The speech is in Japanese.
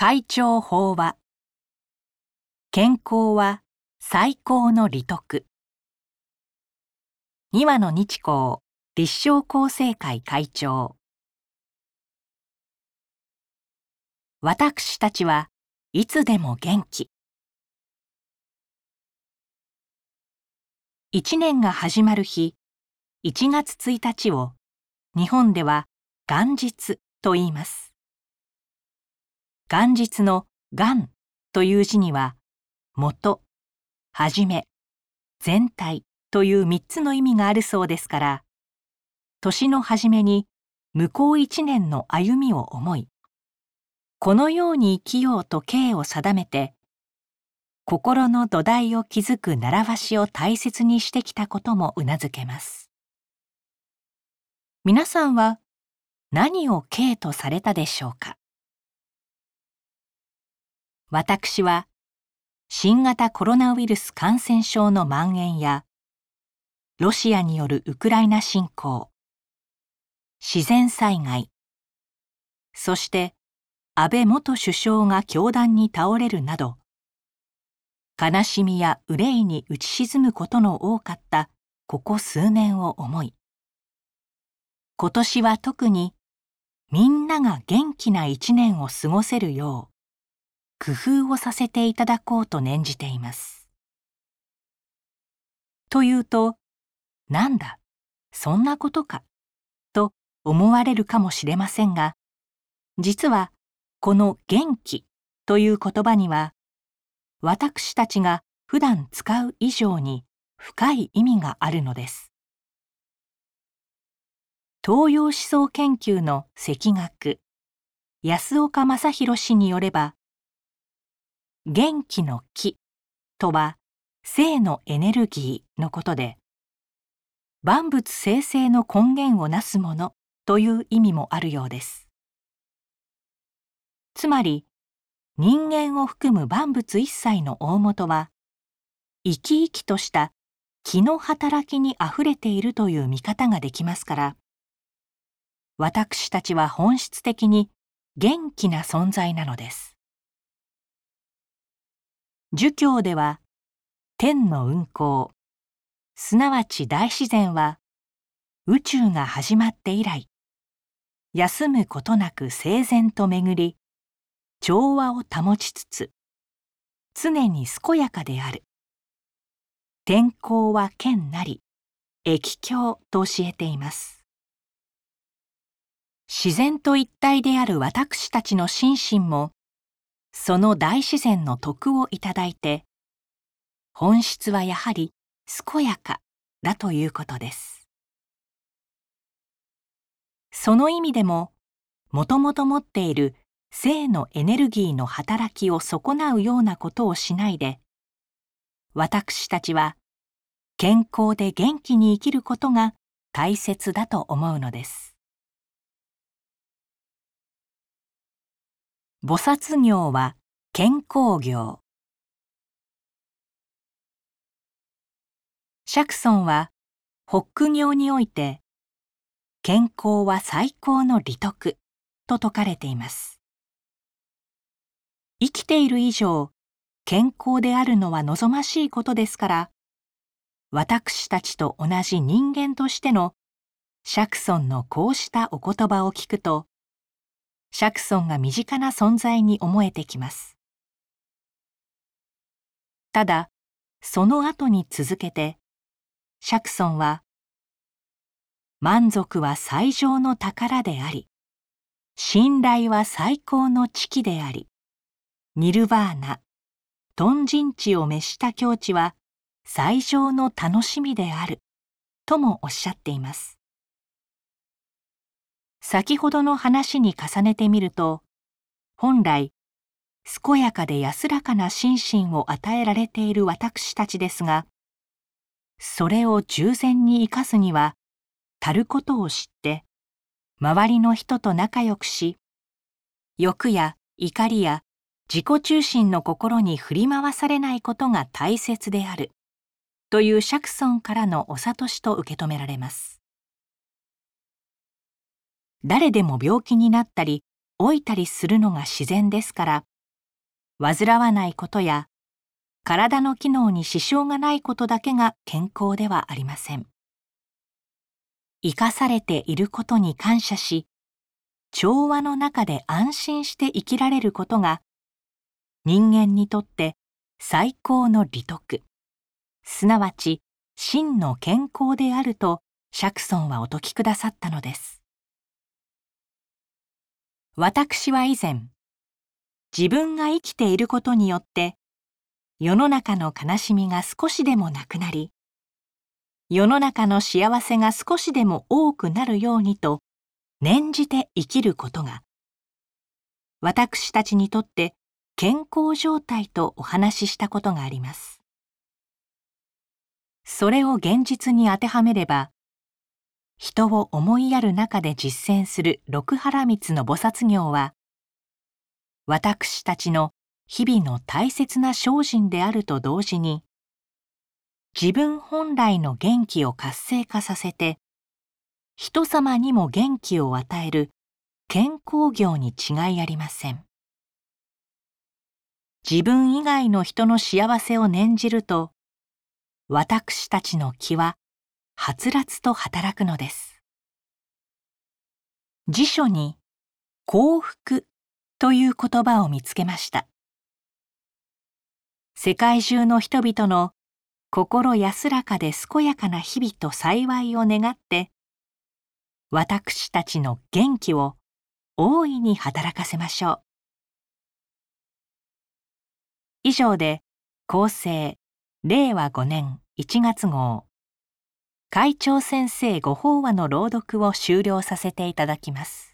会長法話健康は最高の利得。庭野日光立正厚生会会長。私たちはいつでも元気。一年が始まる日1月1日を日本では元日と言います。元日の元という字には元、はじめ、全体という三つの意味があるそうですから年の初めに向こう一年の歩みを思いこのように生きようと刑を定めて心の土台を築く習わしを大切にしてきたこともうなずけます。皆さんは何を刑とされたでしょうか？私は新型コロナウイルス感染症の蔓延やロシアによるウクライナ侵攻自然災害そして安倍元首相が凶弾に倒れるなど悲しみや憂いに打ち沈むことの多かったここ数年を思い今年は特にみんなが元気な一年を過ごせるよう工夫をさせていただこうと念じています。というと、なんだ、そんなことか、と思われるかもしれませんが、実はこの元気という言葉には、私たちが普段使う以上に深い意味があるのです。東洋思想研究の赤学安岡正弘氏によれば元気の気とは生のエネルギーのことで万物生成の根源をなすものという意味もあるようです。つまり人間を含む万物一切の大元は生き生きとした気の働きにあふれているという見方ができますから私たちは本質的に元気な存在なのです。儒教では天の運行。すなわち大自然は宇宙が始まって以来休むことなく整然と巡り調和を保ちつつ常に健やかである。天候は剣なり液境と教えています。自然と一体である私たちの心身もその大自然の徳をいただいて本質はやはり健やかだということです。その意味でももともと持っている性のエネルギーの働きを損なうようなことをしないで私たちは健康で元気に生きることが大切だと思うのです。菩薩業は健康業。釈尊はホック業において健康は最高の利得と説かれています。生きている以上健康であるのは望ましいことですから私たちと同じ人間としての釈尊のこうしたお言葉を聞くと釈尊が身近な存在に思えてきます。ただ、その後に続けて、釈尊は、満足は最上の宝であり、信頼は最高の知気であり、ニルバーナ、ト人地を召した境地は最上の楽しみである、ともおっしゃっています。先ほどの話に重ねてみると本来健やかで安らかな心身を与えられている私たちですがそれを従前に生かすにはたることを知って周りの人と仲良くし欲や怒りや自己中心の心に振り回されないことが大切であるという釈尊からのお諭しと受け止められます。誰でも病気になったり老いたりするのが自然ですから煩わないことや体の機能に支障がないことだけが健康ではありません。生かされていることに感謝し調和の中で安心して生きられることが人間にとって最高の利得。すなわち真の健康であると釈尊はお説きくださったのです。私は以前自分が生きていることによって世の中の悲しみが少しでもなくなり世の中の幸せが少しでも多くなるようにと念じて生きることが私たちにとって健康状態とお話ししたことがあります。それを現実に当てはめれば人を思いやる中で実践する六原光の菩薩行は私たちの日々の大切な精進であると同時に自分本来の元気を活性化させて人様にも元気を与える健康業に違いありません。自分以外の人の幸せを念じると私たちの気ははつらつと働くのです。辞書に幸福という言葉を見つけました。世界中の人々の心安らかで健やかな日々と幸いを願って私たちの元気を大いに働かせましょう。以上で厚生令和5年1月号。会長先生ご法話の朗読を終了させていただきます。